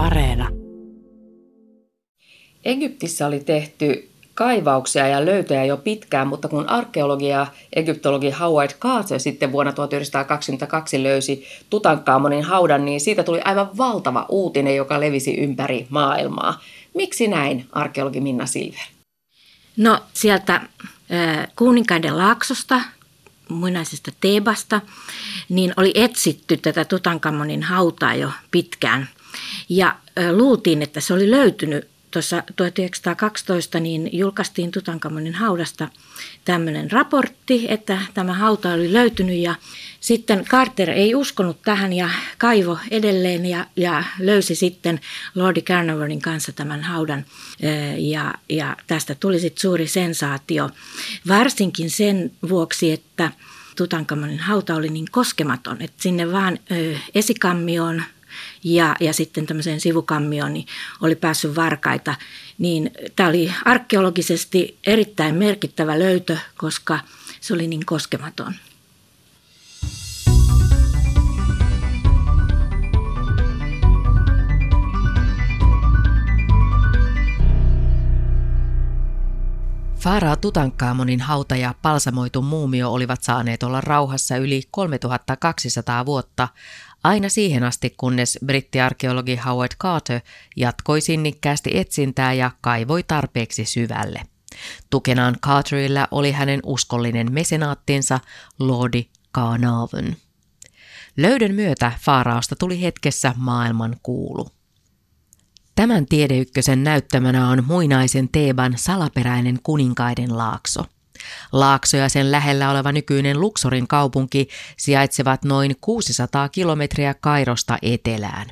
Areena. Egyptissä oli tehty kaivauksia ja löytöjä jo pitkään, mutta kun arkeologi ja egyptologi Howard Carter sitten vuonna 1922 löysi Tutankamonin haudan, niin siitä tuli aivan valtava uutinen, joka levisi ympäri maailmaa. Miksi näin, arkeologi Minna Silver? No sieltä Kuninkaiden laaksosta, muinaisesta Teebasta, niin oli etsitty tätä Tutankamonin hautaa jo pitkään. Ja luultiin, että se oli löytynyt tuossa 1912 niin julkaistiin Tutankamonin haudasta tämmöinen raportti, että tämä hauta oli löytynyt ja sitten Carter ei uskonut tähän ja kaivo edelleen ja, ja löysi sitten Lordi Carnarvonin kanssa tämän haudan. Ja, ja tästä tuli sitten suuri sensaatio, varsinkin sen vuoksi, että Tutankamonin hauta oli niin koskematon, että sinne vaan esikammioon ja, ja sitten tämmöiseen sivukammioon niin oli päässyt varkaita. Niin tämä oli arkeologisesti erittäin merkittävä löytö, koska se oli niin koskematon. Faaraa Tutankhamonin hauta ja palsamoitu muumio olivat saaneet olla rauhassa yli 3200 vuotta, aina siihen asti kunnes brittiarkeologi Howard Carter jatkoi sinnikkäästi etsintää ja kaivoi tarpeeksi syvälle. Tukenaan Carterilla oli hänen uskollinen mesenaattinsa Lordi Carnarvon. Löydön myötä Faaraosta tuli hetkessä maailman kuulu. Tämän tiedeykkösen näyttämänä on muinaisen Teeban salaperäinen kuninkaiden laakso – Laakso ja sen lähellä oleva nykyinen Luxorin kaupunki sijaitsevat noin 600 kilometriä Kairosta etelään.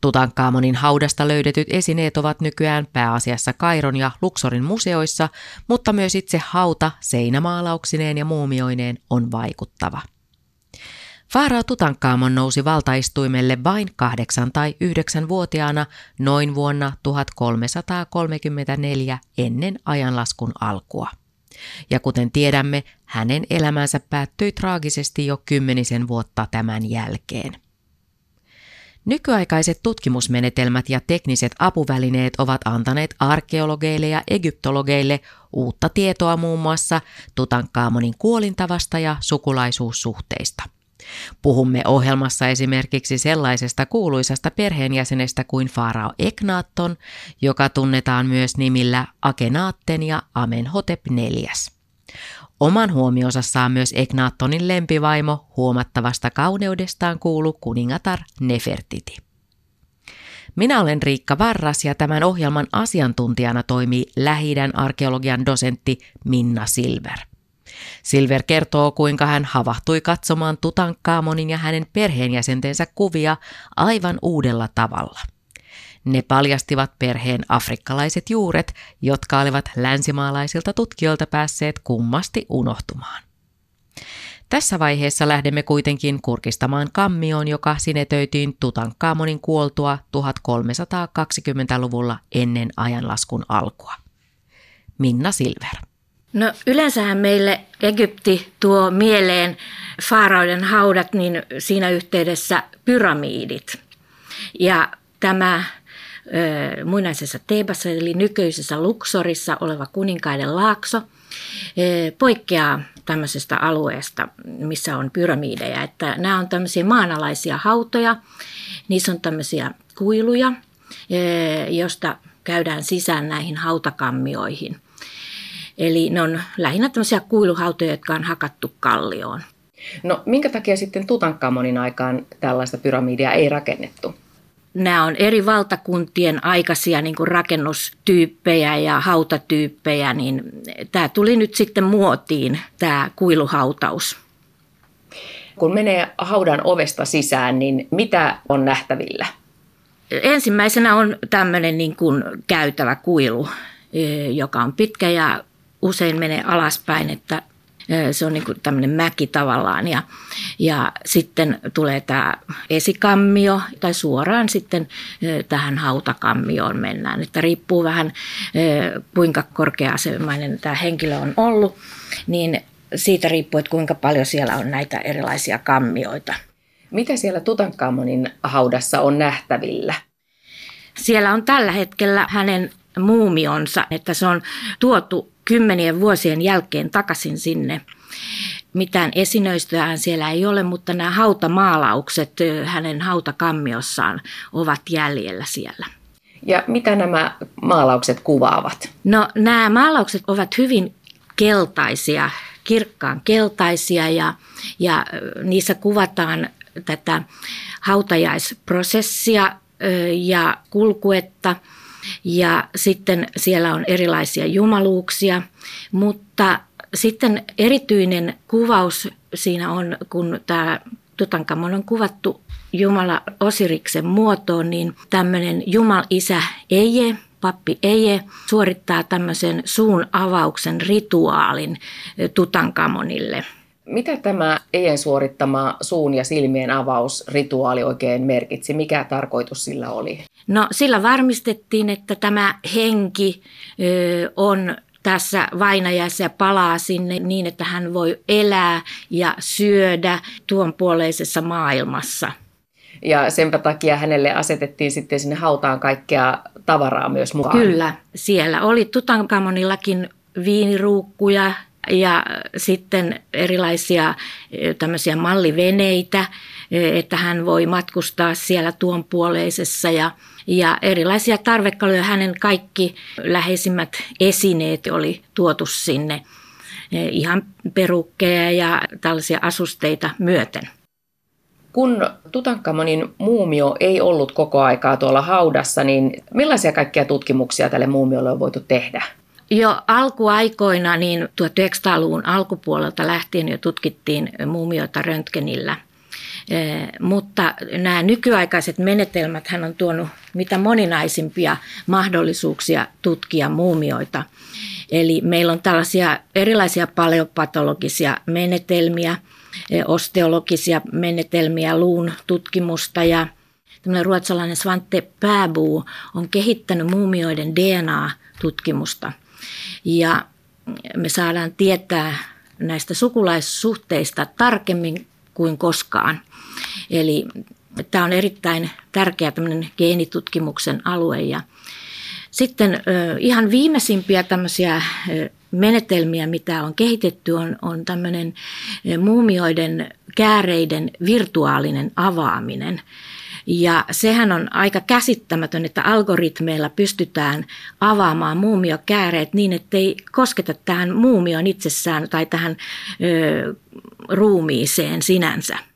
Tutankhamonin haudasta löydetyt esineet ovat nykyään pääasiassa Kairon ja Luxorin museoissa, mutta myös itse hauta seinämaalauksineen ja muumioineen on vaikuttava. Faarao Tutankhamon nousi valtaistuimelle vain kahdeksan tai yhdeksän vuotiaana noin vuonna 1334 ennen ajanlaskun alkua. Ja kuten tiedämme, hänen elämänsä päättyi traagisesti jo kymmenisen vuotta tämän jälkeen. Nykyaikaiset tutkimusmenetelmät ja tekniset apuvälineet ovat antaneet arkeologeille ja egyptologeille uutta tietoa muun muassa Tutankhamonin kuolintavasta ja sukulaisuussuhteista – Puhumme ohjelmassa esimerkiksi sellaisesta kuuluisasta perheenjäsenestä kuin Faarao Eknaatton, joka tunnetaan myös nimillä Akenaatten ja Amenhotep IV. Oman huomionsa saa myös Eknaattonin lempivaimo huomattavasta kauneudestaan kuulu kuningatar Nefertiti. Minä olen Riikka Varras ja tämän ohjelman asiantuntijana toimii lähi arkeologian dosentti Minna Silver. Silver kertoo, kuinka hän havahtui katsomaan Tutankhamonin ja hänen perheenjäsentensä kuvia aivan uudella tavalla. Ne paljastivat perheen afrikkalaiset juuret, jotka olivat länsimaalaisilta tutkijoilta päässeet kummasti unohtumaan. Tässä vaiheessa lähdemme kuitenkin kurkistamaan kammioon, joka sinetöitiin Tutankhamonin kuoltua 1320-luvulla ennen ajanlaskun alkua. Minna Silver. No yleensähän meille Egypti tuo mieleen faaraoiden haudat, niin siinä yhteydessä pyramiidit. Ja tämä ö, muinaisessa Teebassa eli nykyisessä Luxorissa oleva kuninkaiden laakso ö, poikkeaa tämmöisestä alueesta, missä on pyramiideja. Että nämä on tämmöisiä maanalaisia hautoja, niissä on tämmöisiä kuiluja, ö, josta käydään sisään näihin hautakammioihin – Eli ne on lähinnä tämmöisiä kuiluhautoja, jotka on hakattu kallioon. No minkä takia sitten Tutankhamonin aikaan tällaista pyramidia ei rakennettu? Nämä on eri valtakuntien aikaisia niin kuin rakennustyyppejä ja hautatyyppejä, niin tämä tuli nyt sitten muotiin, tämä kuiluhautaus. Kun menee haudan ovesta sisään, niin mitä on nähtävillä? Ensimmäisenä on tämmöinen niin kuin käytävä kuilu, joka on pitkä ja usein menee alaspäin, että se on niin kuin tämmöinen mäki tavallaan ja, ja sitten tulee tämä esikammio tai suoraan sitten tähän hautakammioon mennään. Että riippuu vähän kuinka korkea-asemainen tämä henkilö on ollut, niin siitä riippuu, että kuinka paljon siellä on näitä erilaisia kammioita. Mitä siellä Tutankhamonin haudassa on nähtävillä? Siellä on tällä hetkellä hänen muumionsa, että se on tuotu kymmenien vuosien jälkeen takaisin sinne. Mitään esinöistöään siellä ei ole, mutta nämä hautamaalaukset hänen hautakammiossaan ovat jäljellä siellä. Ja mitä nämä maalaukset kuvaavat? No nämä maalaukset ovat hyvin keltaisia, kirkkaan keltaisia ja, ja niissä kuvataan tätä hautajaisprosessia ja kulkuetta ja sitten siellä on erilaisia jumaluuksia, mutta sitten erityinen kuvaus siinä on, kun tämä Tutankamon on kuvattu Jumala Osiriksen muotoon, niin tämmöinen Jumal-isä Eje, pappi Eje, suorittaa tämmöisen suun avauksen rituaalin Tutankamonille. Mitä tämä Ejen suorittama suun ja silmien avausrituaali oikein merkitsi? Mikä tarkoitus sillä oli? No sillä varmistettiin, että tämä henki ö, on tässä vainajassa ja palaa sinne niin, että hän voi elää ja syödä tuon puoleisessa maailmassa. Ja senpä takia hänelle asetettiin sitten sinne hautaan kaikkea tavaraa myös mukaan. Kyllä, siellä oli Tutankamonillakin viiniruukkuja ja sitten erilaisia tämmöisiä malliveneitä, että hän voi matkustaa siellä tuon puoleisessa ja, ja erilaisia tarvekaluja. Hänen kaikki läheisimmät esineet oli tuotu sinne ihan perukkeja ja tällaisia asusteita myöten. Kun Tutankamonin muumio ei ollut koko aikaa tuolla haudassa, niin millaisia kaikkia tutkimuksia tälle muumiolle on voitu tehdä? Jo alkuaikoina, niin 1900-luvun alkupuolelta lähtien jo tutkittiin muumioita röntgenillä. Mutta nämä nykyaikaiset menetelmät hän on tuonut mitä moninaisimpia mahdollisuuksia tutkia muumioita. Eli meillä on tällaisia erilaisia paleopatologisia menetelmiä, osteologisia menetelmiä, luun tutkimusta ja tämmöinen ruotsalainen Svante Pääbuu on kehittänyt muumioiden DNA-tutkimusta – ja me saadaan tietää näistä sukulaissuhteista tarkemmin kuin koskaan. Eli tämä on erittäin tärkeä tämmöinen geenitutkimuksen alue. Ja sitten ihan viimeisimpiä tämmöisiä menetelmiä, mitä on kehitetty, on, on tämmöinen muumioiden kääreiden virtuaalinen avaaminen. Ja sehän on aika käsittämätön, että algoritmeilla pystytään avaamaan muumiokääreet niin, ettei kosketa tähän muumioon itsessään tai tähän ö, ruumiiseen sinänsä.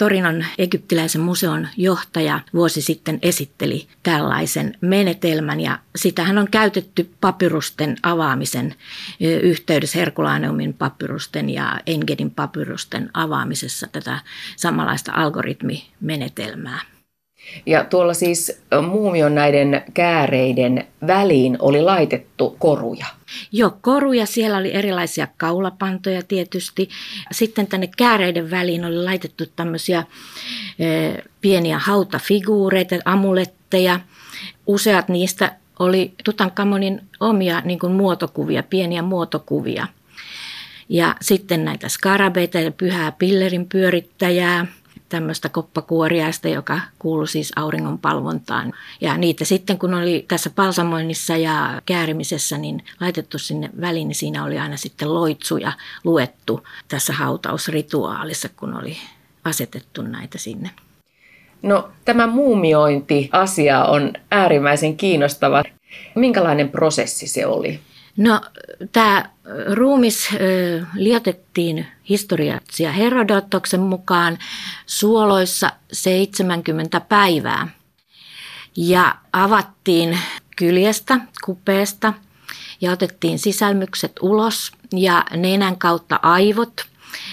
Torinon egyptiläisen museon johtaja vuosi sitten esitteli tällaisen menetelmän ja sitähän on käytetty papyrusten avaamisen yhteydessä, Herkulaneumin papyrusten ja Engedin papyrusten avaamisessa tätä samanlaista algoritmimenetelmää. Ja tuolla siis muumion näiden kääreiden väliin oli laitettu koruja. Joo, koruja. Siellä oli erilaisia kaulapantoja tietysti. Sitten tänne kääreiden väliin oli laitettu tämmöisiä e, pieniä hautafiguureita, amuletteja. Useat niistä oli Tutankamonin omia niin kuin muotokuvia, pieniä muotokuvia. Ja sitten näitä skarabeita ja pyhää pillerin pyörittäjää – tämmöistä koppakuoriaista, joka kuului siis auringon palvontaan. Ja niitä sitten, kun oli tässä palsamoinnissa ja käärimisessä, niin laitettu sinne väliin, niin siinä oli aina sitten loitsuja luettu tässä hautausrituaalissa, kun oli asetettu näitä sinne. No tämä muumiointi-asia on äärimmäisen kiinnostava. Minkälainen prosessi se oli? No tämä ruumis liotettiin historiatsija Herodotoksen mukaan suoloissa 70 päivää. Ja avattiin kyljestä, kupeesta ja otettiin sisälmykset ulos ja nenän kautta aivot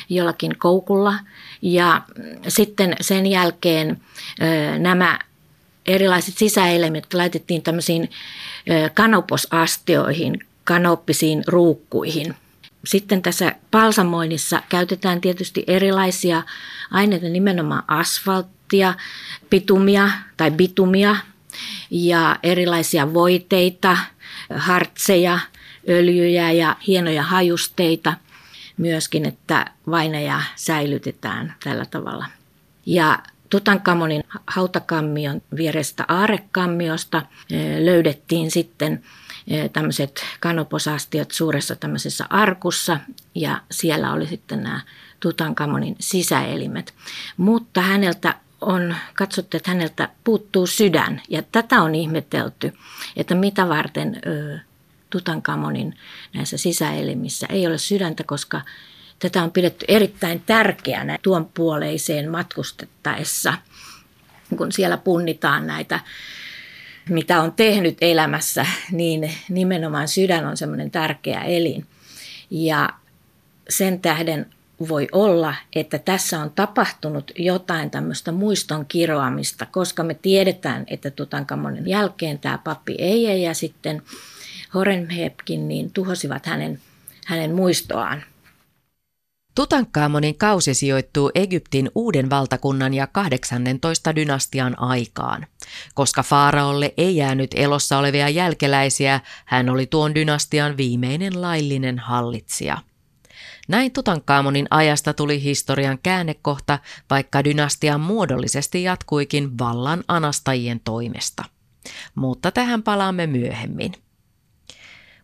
jollakin koukulla. Ja sitten sen jälkeen nämä erilaiset sisäelimet laitettiin tämmöisiin kanoposastioihin, kanoppisiin ruukkuihin. Sitten tässä palsamoinnissa käytetään tietysti erilaisia aineita, nimenomaan asfalttia, pitumia tai bitumia ja erilaisia voiteita, hartseja, öljyjä ja hienoja hajusteita myöskin, että vainaja säilytetään tällä tavalla. Ja Tutankamonin hautakammion vierestä aarekammiosta löydettiin sitten tämmöiset kanoposastiot suuressa tämmöisessä arkussa ja siellä oli sitten nämä Tutankamonin sisäelimet. Mutta häneltä on katsottu, että häneltä puuttuu sydän ja tätä on ihmetelty, että mitä varten Tutankamonin näissä sisäelimissä ei ole sydäntä, koska tätä on pidetty erittäin tärkeänä tuon puoleiseen matkustettaessa, kun siellä punnitaan näitä mitä on tehnyt elämässä, niin nimenomaan sydän on semmoinen tärkeä elin. Ja sen tähden voi olla, että tässä on tapahtunut jotain tämmöistä muiston kiroamista, koska me tiedetään, että Tutankamonin jälkeen tämä pappi ei ja sitten Horenhepkin niin tuhosivat hänen, hänen muistoaan. Tutankhamonin kausi sijoittuu Egyptin uuden valtakunnan ja 18 dynastian aikaan. Koska Faaraolle ei jäänyt elossa olevia jälkeläisiä, hän oli tuon dynastian viimeinen laillinen hallitsija. Näin Tutankhamonin ajasta tuli historian käännekohta, vaikka dynastia muodollisesti jatkuikin vallan anastajien toimesta. Mutta tähän palaamme myöhemmin.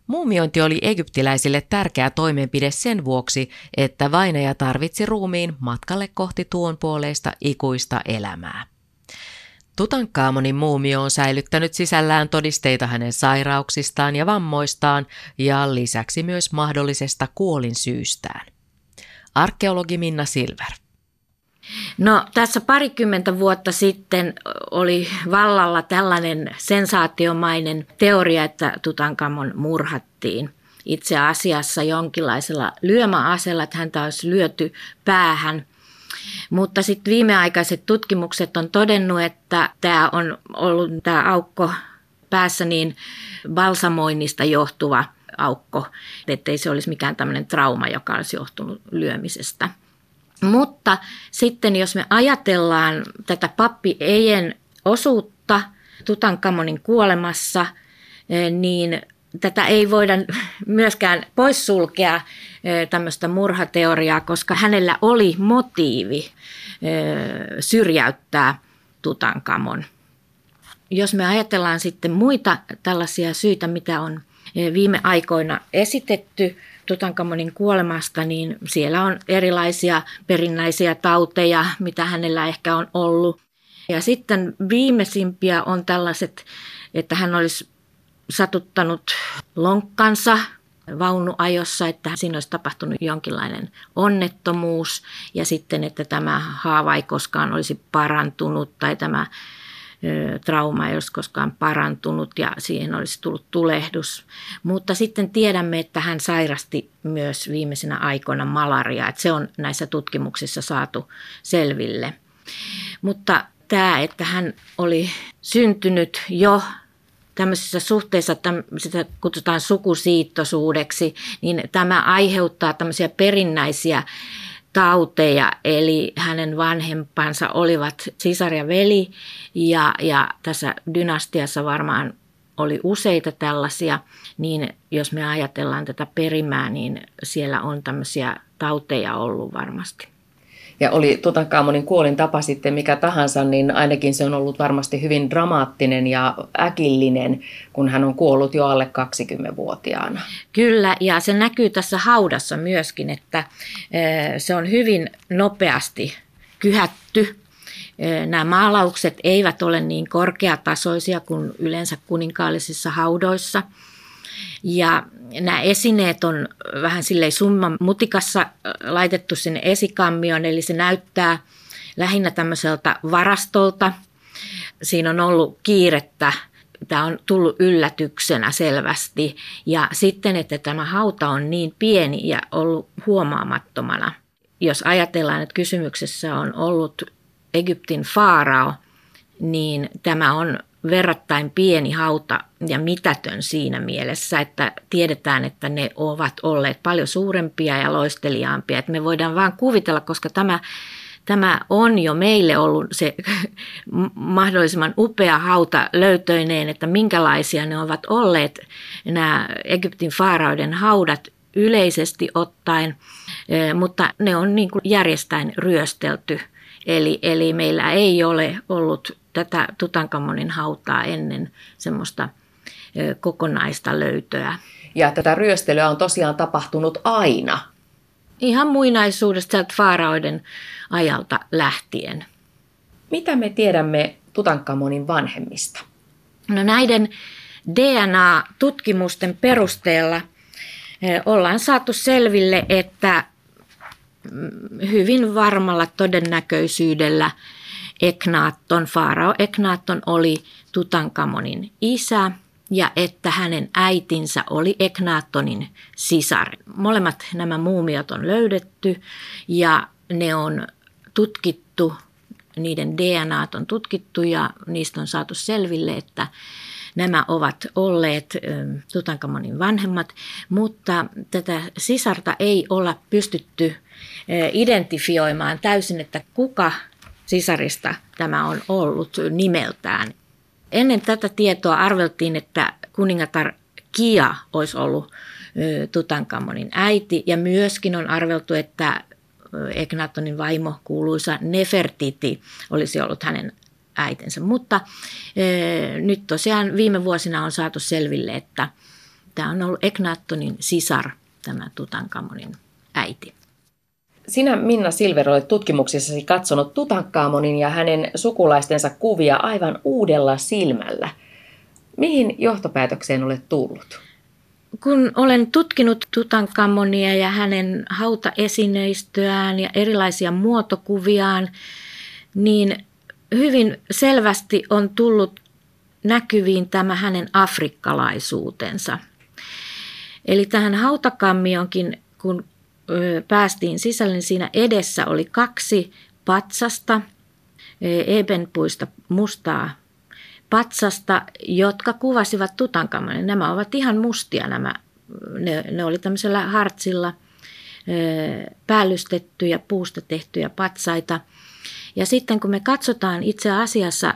Muumiointi oli egyptiläisille tärkeä toimenpide sen vuoksi, että vainaja tarvitsi ruumiin matkalle kohti tuon puoleista ikuista elämää. Tutankhamonin muumio on säilyttänyt sisällään todisteita hänen sairauksistaan ja vammoistaan ja lisäksi myös mahdollisesta kuolin syystään. Arkeologi Minna Silver. No tässä parikymmentä vuotta sitten oli vallalla tällainen sensaatiomainen teoria, että Tutankamon murhattiin itse asiassa jonkinlaisella lyömäasella, että häntä olisi lyöty päähän. Mutta sitten viimeaikaiset tutkimukset on todennut, että tämä on ollut tämä aukko päässä niin balsamoinnista johtuva aukko, ettei se olisi mikään tämmöinen trauma, joka olisi johtunut lyömisestä. Mutta sitten jos me ajatellaan tätä pappi Ejen osuutta Tutankamonin kuolemassa, eh, niin tätä ei voida myöskään poissulkea eh, tämmöistä murhateoriaa, koska hänellä oli motiivi eh, syrjäyttää Tutankamon. Jos me ajatellaan sitten muita tällaisia syitä, mitä on viime aikoina esitetty, Tutankamonin kuolemasta, niin siellä on erilaisia perinnäisiä tauteja, mitä hänellä ehkä on ollut. Ja sitten viimeisimpiä on tällaiset, että hän olisi satuttanut lonkkansa vaunuajossa, että siinä olisi tapahtunut jonkinlainen onnettomuus ja sitten, että tämä haava ei koskaan olisi parantunut tai tämä trauma ei olisi koskaan parantunut ja siihen olisi tullut tulehdus. Mutta sitten tiedämme, että hän sairasti myös viimeisenä aikoina malaria, että se on näissä tutkimuksissa saatu selville. Mutta tämä, että hän oli syntynyt jo tämmöisessä suhteessa, sitä kutsutaan sukusiittosuudeksi, niin tämä aiheuttaa tämmöisiä perinnäisiä tauteja, eli hänen vanhempansa olivat sisar ja veli, ja, ja tässä dynastiassa varmaan oli useita tällaisia, niin jos me ajatellaan tätä perimää, niin siellä on tämmöisiä tauteja ollut varmasti. Ja oli Tutankhamonin kuolin tapa sitten mikä tahansa, niin ainakin se on ollut varmasti hyvin dramaattinen ja äkillinen, kun hän on kuollut jo alle 20-vuotiaana. Kyllä, ja se näkyy tässä haudassa myöskin, että se on hyvin nopeasti kyhätty. Nämä maalaukset eivät ole niin korkeatasoisia kuin yleensä kuninkaallisissa haudoissa – ja nämä esineet on vähän silleen summan mutikassa laitettu sinne esikammioon, eli se näyttää lähinnä tämmöiseltä varastolta. Siinä on ollut kiirettä tämä on tullut yllätyksenä selvästi. Ja sitten, että tämä hauta on niin pieni ja ollut huomaamattomana. Jos ajatellaan, että kysymyksessä on ollut Egyptin faarao, niin tämä on verrattain pieni hauta ja mitätön siinä mielessä, että tiedetään, että ne ovat olleet paljon suurempia ja loisteliaampia. Että me voidaan vain kuvitella, koska tämä, tämä on jo meille ollut se mahdollisimman upea hauta löytöineen, että minkälaisia ne ovat olleet nämä Egyptin faarauden haudat yleisesti ottaen, mutta ne on niin kuin järjestäin ryöstelty – Eli, eli meillä ei ole ollut tätä Tutankamonin hautaa ennen semmoista kokonaista löytöä. Ja tätä ryöstelyä on tosiaan tapahtunut aina. Ihan muinaisuudesta sieltä faaraoiden ajalta lähtien. Mitä me tiedämme Tutankamonin vanhemmista? No näiden DNA-tutkimusten perusteella ollaan saatu selville, että mm, hyvin varmalla todennäköisyydellä Eknaatton, Faarao Eknaatton oli Tutankamonin isä ja että hänen äitinsä oli Eknaattonin sisar. Molemmat nämä muumiot on löydetty ja ne on tutkittu, niiden DNAt on tutkittu ja niistä on saatu selville, että nämä ovat olleet Tutankamonin vanhemmat, mutta tätä sisarta ei olla pystytty identifioimaan täysin, että kuka sisarista tämä on ollut nimeltään. Ennen tätä tietoa arveltiin, että kuningatar Kia olisi ollut Tutankamonin äiti ja myöskin on arveltu, että Eknatonin vaimo kuuluisa Nefertiti olisi ollut hänen äitinsä. Mutta e, nyt tosiaan viime vuosina on saatu selville, että tämä on ollut Eknatonin sisar, tämä Tutankamonin äiti. Sinä Minna Silver olet tutkimuksissasi katsonut Tutankhamonin ja hänen sukulaistensa kuvia aivan uudella silmällä. Mihin johtopäätökseen olet tullut? Kun olen tutkinut Tutankhamonia ja hänen hautaesineistöään ja erilaisia muotokuviaan, niin hyvin selvästi on tullut näkyviin tämä hänen afrikkalaisuutensa. Eli tähän hautakammionkin, kun päästiin sisälle, niin siinä edessä oli kaksi patsasta, ebenpuista mustaa patsasta, jotka kuvasivat Tutankamonin. Nämä ovat ihan mustia nämä, ne, ne oli tämmöisellä hartsilla päällystettyjä, puusta tehtyjä patsaita. Ja sitten kun me katsotaan itse asiassa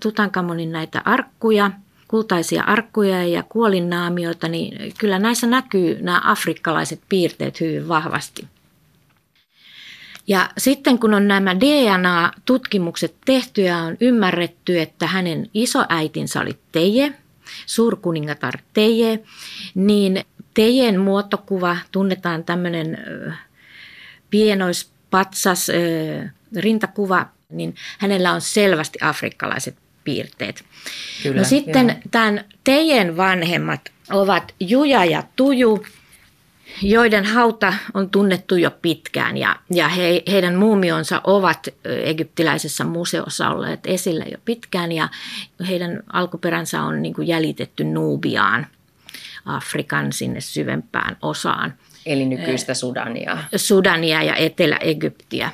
Tutankamonin näitä arkkuja – kultaisia arkkuja ja kuolinnaamioita, niin kyllä näissä näkyy nämä afrikkalaiset piirteet hyvin vahvasti. Ja sitten kun on nämä DNA-tutkimukset tehty ja on ymmärretty, että hänen isoäitinsä oli Teje, suurkuningatar Teje, niin Tejen muotokuva tunnetaan tämmöinen pienoispatsas rintakuva, niin hänellä on selvästi afrikkalaiset piirteet. Kyllä, no sitten joo. tämän teidän vanhemmat ovat Juja ja Tuju, joiden hauta on tunnettu jo pitkään ja, ja he, heidän muumionsa ovat egyptiläisessä museossa olleet esillä jo pitkään ja heidän alkuperänsä on niin kuin jäljitetty Nubiaan, Afrikan sinne syvempään osaan. Eli nykyistä Sudania. Sudania ja Etelä-Egyptiä.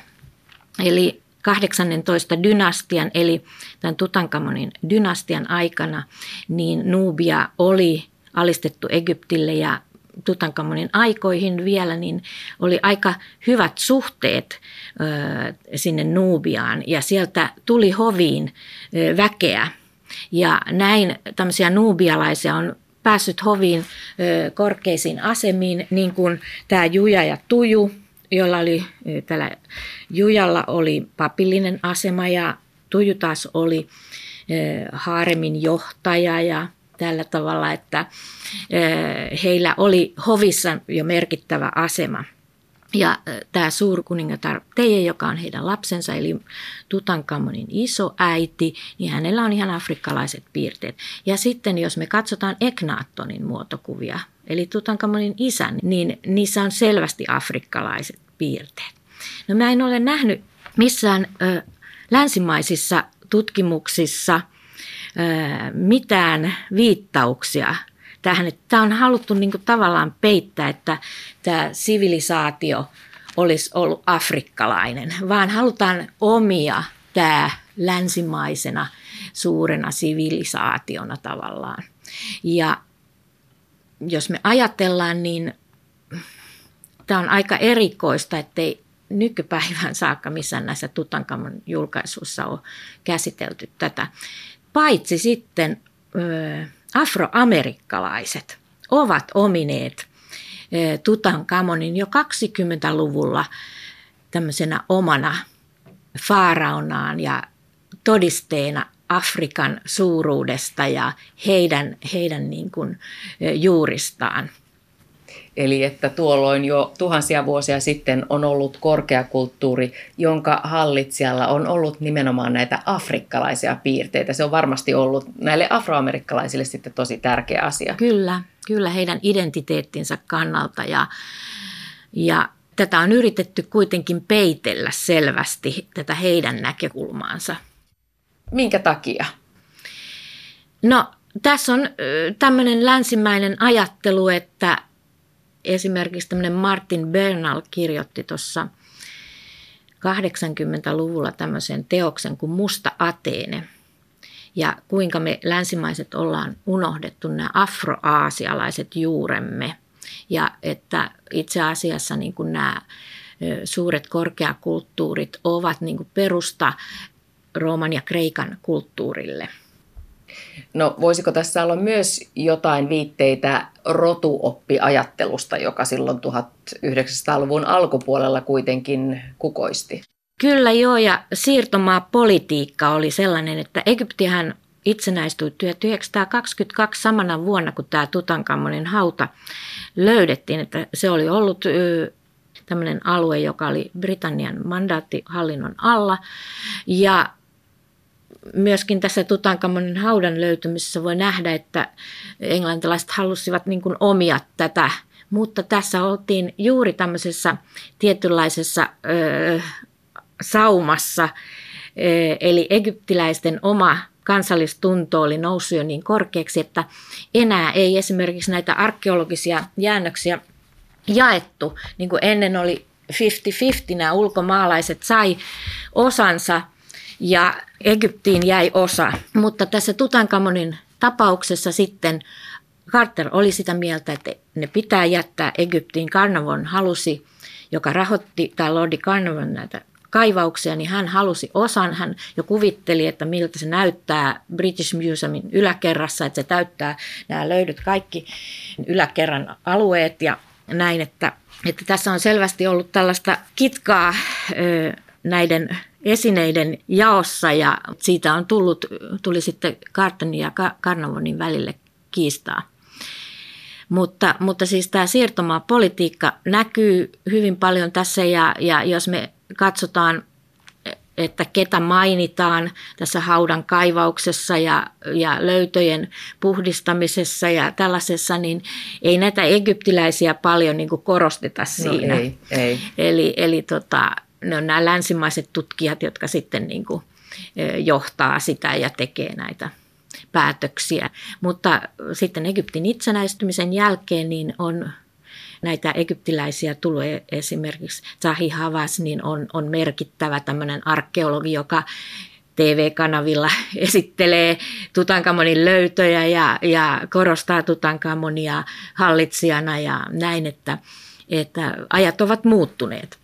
Eli 18 dynastian eli tämän Tutankamonin dynastian aikana, niin Nubia oli alistettu Egyptille ja Tutankamonin aikoihin vielä, niin oli aika hyvät suhteet ö, sinne Nubiaan ja sieltä tuli hoviin ö, väkeä. Ja näin tämmöisiä nuubialaisia on päässyt hoviin ö, korkeisiin asemiin, niin kuin tämä Juja ja Tuju – jolla oli, tällä Jujalla oli papillinen asema ja Tuju taas oli haaremin johtaja ja tällä tavalla, että heillä oli hovissa jo merkittävä asema. Ja tämä suurkuningatar Teije, joka on heidän lapsensa, eli Tutankamonin iso äiti, niin hänellä on ihan afrikkalaiset piirteet. Ja sitten jos me katsotaan Eknaattonin muotokuvia, eli Tutankamonin isän, niin niissä on selvästi afrikkalaiset piirteet. No mä en ole nähnyt missään ö, länsimaisissa tutkimuksissa ö, mitään viittauksia tähän. Tämä on haluttu niin kuin tavallaan peittää, että tämä sivilisaatio olisi ollut afrikkalainen, vaan halutaan omia tämä länsimaisena suurena sivilisaationa tavallaan. Ja jos me ajatellaan, niin tämä on aika erikoista, ettei nykypäivän saakka missään näissä Tutankamon julkaisuissa ole käsitelty tätä. Paitsi sitten afroamerikkalaiset ovat omineet Tutankamonin jo 20-luvulla tämmöisenä omana faaraonaan ja todisteena Afrikan suuruudesta ja heidän, heidän niin kuin juuristaan. Eli että tuolloin jo tuhansia vuosia sitten on ollut korkeakulttuuri, jonka hallitsijalla on ollut nimenomaan näitä afrikkalaisia piirteitä. Se on varmasti ollut näille afroamerikkalaisille sitten tosi tärkeä asia. Kyllä, kyllä heidän identiteettinsä kannalta ja, ja tätä on yritetty kuitenkin peitellä selvästi, tätä heidän näkökulmaansa. Minkä takia? No tässä on tämmöinen länsimäinen ajattelu, että esimerkiksi tämmöinen Martin Bernal kirjoitti tuossa 80-luvulla tämmöisen teoksen kuin Musta Ateene. Ja kuinka me länsimaiset ollaan unohdettu nämä afroaasialaiset juuremme. Ja että itse asiassa niin kuin nämä suuret korkeakulttuurit ovat niin kuin perusta Rooman ja Kreikan kulttuurille – No voisiko tässä olla myös jotain viitteitä rotuoppiajattelusta, joka silloin 1900-luvun alkupuolella kuitenkin kukoisti? Kyllä joo, ja siirtomaa-politiikka oli sellainen, että Egyptihän itsenäistyi 1922 samana vuonna, kun tämä Tutankamonin hauta löydettiin, että se oli ollut tämmöinen alue, joka oli Britannian mandaattihallinnon alla. Ja myöskin tässä Tutankamonin haudan löytymisessä voi nähdä, että englantilaiset halusivat niin kuin omia tätä, mutta tässä oltiin juuri tämmöisessä tietynlaisessa ö, saumassa, ö, eli egyptiläisten oma kansallistunto oli noussut jo niin korkeaksi, että enää ei esimerkiksi näitä arkeologisia jäännöksiä jaettu, niin kuin ennen oli 50-50, nämä ulkomaalaiset sai osansa ja Egyptiin jäi osa. Mutta tässä Tutankamonin tapauksessa sitten Carter oli sitä mieltä, että ne pitää jättää Egyptiin. Carnavon halusi, joka rahoitti, tai Lordi Carnavon näitä kaivauksia, niin hän halusi osan. Hän jo kuvitteli, että miltä se näyttää British Museumin yläkerrassa, että se täyttää nämä löydyt kaikki yläkerran alueet ja näin, että, että tässä on selvästi ollut tällaista kitkaa ö, näiden esineiden jaossa ja siitä on tullut, tuli sitten Cartonin ja Carnavonin välille kiistaa. Mutta, mutta siis tämä siirtomaapolitiikka näkyy hyvin paljon tässä ja, ja jos me katsotaan, että ketä mainitaan tässä haudan kaivauksessa ja, ja löytöjen puhdistamisessa ja tällaisessa, niin ei näitä egyptiläisiä paljon niin korosteta no siinä. No ei, ei. Eli, eli tota, ne on nämä länsimaiset tutkijat, jotka sitten niin kuin johtaa sitä ja tekee näitä päätöksiä. Mutta sitten Egyptin itsenäistymisen jälkeen niin on näitä egyptiläisiä tulee esimerkiksi Zahi Havas, niin on, on merkittävä tämmöinen arkeologi, joka TV-kanavilla esittelee Tutankamonin löytöjä ja, ja korostaa Tutankamonia hallitsijana ja näin, että, että ajat ovat muuttuneet.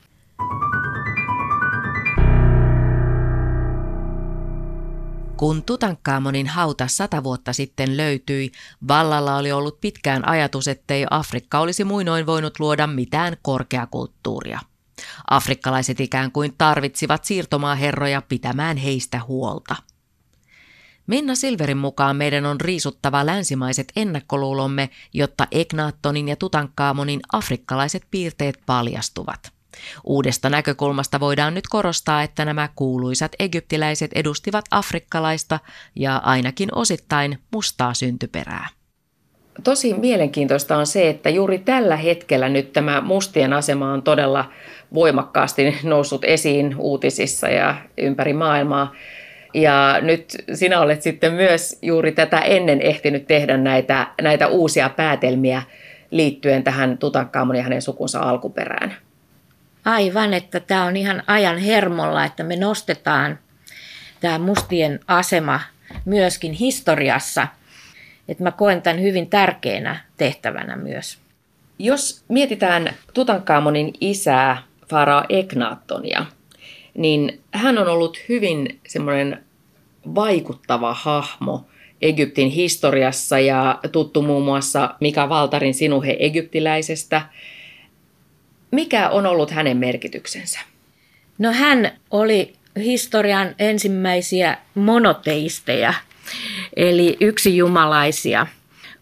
Kun Tutankamonin hauta sata vuotta sitten löytyi, vallalla oli ollut pitkään ajatus, ettei Afrikka olisi muinoin voinut luoda mitään korkeakulttuuria. Afrikkalaiset ikään kuin tarvitsivat siirtomaaherroja pitämään heistä huolta. Minna Silverin mukaan meidän on riisuttava länsimaiset ennakkoluulomme, jotta Egnaattonin ja Tutankaamonin afrikkalaiset piirteet paljastuvat. Uudesta näkökulmasta voidaan nyt korostaa, että nämä kuuluisat egyptiläiset edustivat afrikkalaista ja ainakin osittain mustaa syntyperää. Tosi mielenkiintoista on se, että juuri tällä hetkellä nyt tämä mustien asema on todella voimakkaasti noussut esiin uutisissa ja ympäri maailmaa. Ja nyt sinä olet sitten myös juuri tätä ennen ehtinyt tehdä näitä, näitä uusia päätelmiä liittyen tähän Tutankhamonin ja hänen sukunsa alkuperään. Aivan, että tämä on ihan ajan hermolla, että me nostetaan tämä mustien asema myöskin historiassa. Että mä koen tämän hyvin tärkeänä tehtävänä myös. Jos mietitään Tutankhamonin isää, Farao Eknaattonia, niin hän on ollut hyvin semmoinen vaikuttava hahmo Egyptin historiassa ja tuttu muun muassa Mika Valtarin Sinuhe egyptiläisestä – mikä on ollut hänen merkityksensä? No hän oli historian ensimmäisiä monoteisteja, eli yksijumalaisia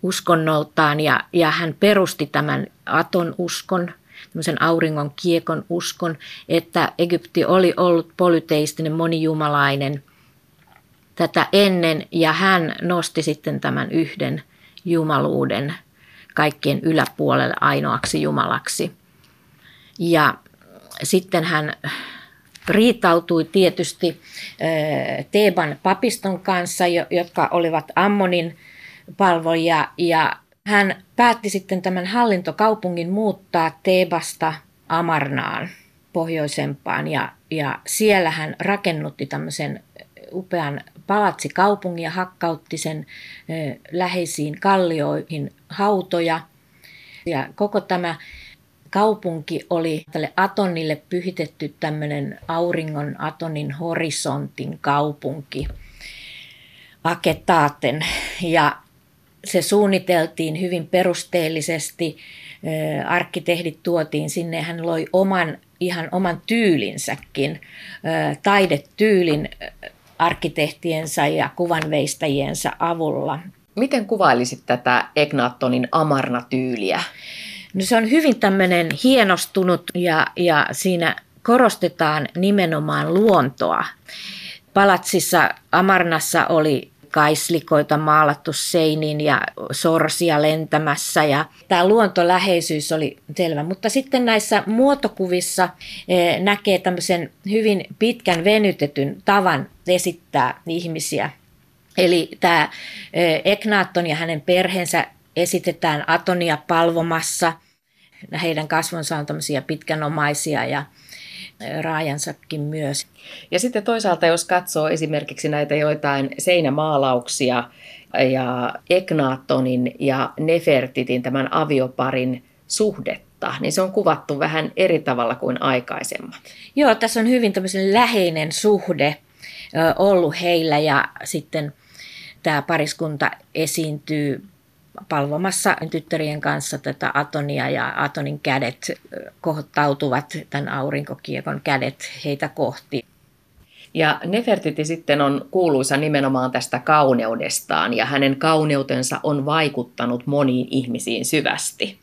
uskonnoltaan ja, ja hän perusti tämän Aton uskon, tämmöisen auringon kiekon uskon, että Egypti oli ollut polyteistinen, monijumalainen tätä ennen ja hän nosti sitten tämän yhden jumaluuden kaikkien yläpuolelle ainoaksi jumalaksi. Ja sitten hän riitautui tietysti Teeban papiston kanssa, jotka olivat Ammonin palvoja ja hän päätti sitten tämän hallintokaupungin muuttaa Teebasta Amarnaan pohjoisempaan ja, ja siellä hän rakennutti tämmöisen upean palatsikaupungin ja hakkautti sen läheisiin kallioihin hautoja. Ja koko tämä kaupunki oli tälle Atonille pyhitetty tämmöinen auringon Atonin horisontin kaupunki, Aketaaten. Ja se suunniteltiin hyvin perusteellisesti. Arkkitehdit tuotiin sinne, hän loi oman, ihan oman tyylinsäkin, taidetyylin arkkitehtiensa ja kuvanveistäjiensä avulla. Miten kuvailisit tätä Egnatonin Amarna-tyyliä? No se on hyvin tämmöinen hienostunut ja, ja siinä korostetaan nimenomaan luontoa. Palatsissa Amarnassa oli kaislikoita maalattu seiniin ja sorsia lentämässä ja tämä luontoläheisyys oli selvä. Mutta sitten näissä muotokuvissa eh, näkee tämmöisen hyvin pitkän venytetyn tavan esittää ihmisiä. Eli tämä eh, Eknaaton ja hänen perheensä esitetään Atonia palvomassa. Heidän kasvonsa on tämmöisiä pitkänomaisia ja raajansakin myös. Ja sitten toisaalta, jos katsoo esimerkiksi näitä joitain seinämaalauksia ja Eknaatonin ja Nefertitin, tämän avioparin suhdetta, niin se on kuvattu vähän eri tavalla kuin aikaisemmat. Joo, tässä on hyvin tämmöisen läheinen suhde ollut heillä ja sitten tämä pariskunta esiintyy palvomassa tyttärien kanssa tätä Atonia ja Atonin kädet kohottautuvat, tämän aurinkokiekon kädet heitä kohti. Ja Nefertiti sitten on kuuluisa nimenomaan tästä kauneudestaan ja hänen kauneutensa on vaikuttanut moniin ihmisiin syvästi.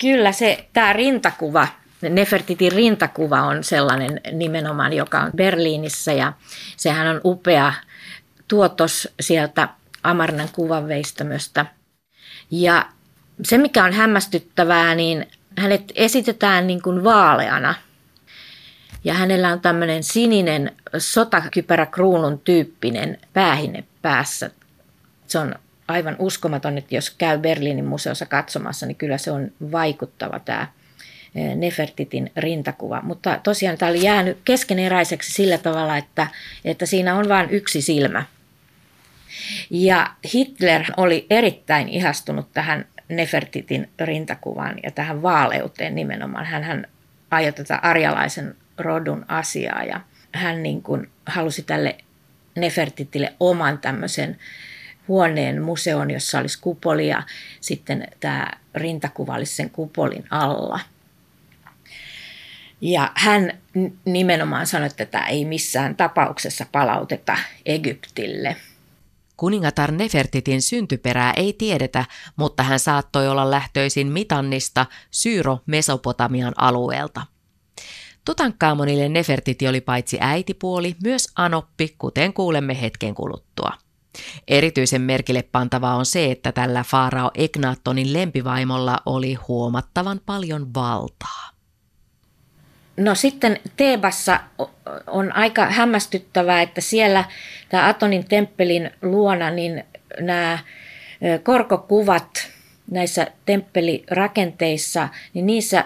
Kyllä se, tämä rintakuva, Nefertitin rintakuva on sellainen nimenomaan, joka on Berliinissä ja sehän on upea tuotos sieltä Amarnan kuvanveistämöstä – ja se, mikä on hämmästyttävää, niin hänet esitetään niin kuin vaaleana. Ja hänellä on tämmöinen sininen sotakypäräkruunun tyyppinen päähine päässä. Se on aivan uskomaton, että jos käy Berliinin museossa katsomassa, niin kyllä se on vaikuttava tämä eh, Nefertitin rintakuva. Mutta tosiaan tämä oli jäänyt keskeneräiseksi sillä tavalla, että, että siinä on vain yksi silmä. Ja Hitler oli erittäin ihastunut tähän Nefertitin rintakuvaan ja tähän vaaleuteen nimenomaan. Hän ajoi tätä arjalaisen rodun asiaa ja hän niin kuin halusi tälle Nefertitille oman tämmöisen huoneen museon, jossa olisi kupoli ja sitten tämä rintakuva olisi sen kupolin alla. Ja hän nimenomaan sanoi, että tämä ei missään tapauksessa palauteta Egyptille – Kuningatar Nefertitin syntyperää ei tiedetä, mutta hän saattoi olla lähtöisin Mitannista Syyro-Mesopotamian alueelta. Tutankhamonille Nefertiti oli paitsi äitipuoli, myös anoppi, kuten kuulemme hetken kuluttua. Erityisen merkille pantavaa on se, että tällä Faarao Egnatonin lempivaimolla oli huomattavan paljon valtaa. No sitten Teebassa on aika hämmästyttävää, että siellä tämä Atonin temppelin luona niin nämä korkokuvat näissä temppelirakenteissa, niin niissä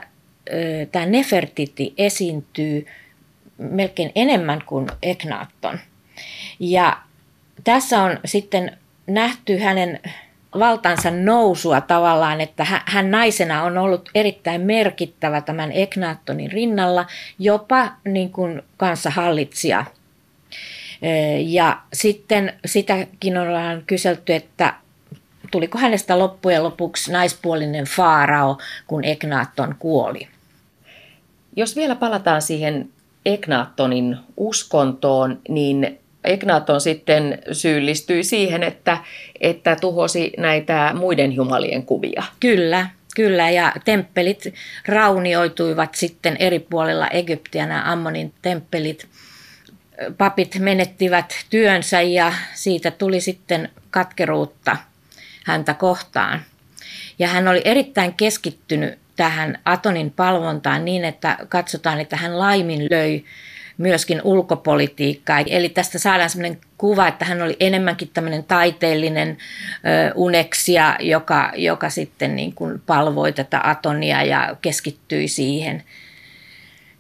tämä Nefertiti esiintyy melkein enemmän kuin Eknaatton. Ja tässä on sitten nähty hänen valtansa nousua tavallaan, että hän naisena on ollut erittäin merkittävä tämän Eknaattonin rinnalla, jopa niin kuin kanssahallitsija. Ja sitten sitäkin ollaan kyselty, että tuliko hänestä loppujen lopuksi naispuolinen faarao, kun Eknaatton kuoli. Jos vielä palataan siihen Eknaattonin uskontoon, niin Eknaton sitten syyllistyi siihen, että, että tuhosi näitä muiden jumalien kuvia. Kyllä, kyllä. Ja temppelit raunioituivat sitten eri puolilla Egyptiä, nämä Ammonin temppelit. Papit menettivät työnsä ja siitä tuli sitten katkeruutta häntä kohtaan. Ja hän oli erittäin keskittynyt tähän Atonin palvontaan niin, että katsotaan, että hän laiminlöi myöskin ulkopolitiikkaa. Eli tästä saadaan sellainen kuva, että hän oli enemmänkin tämmöinen taiteellinen ö, uneksia, joka, joka sitten niin kuin palvoi tätä Atonia ja keskittyi siihen.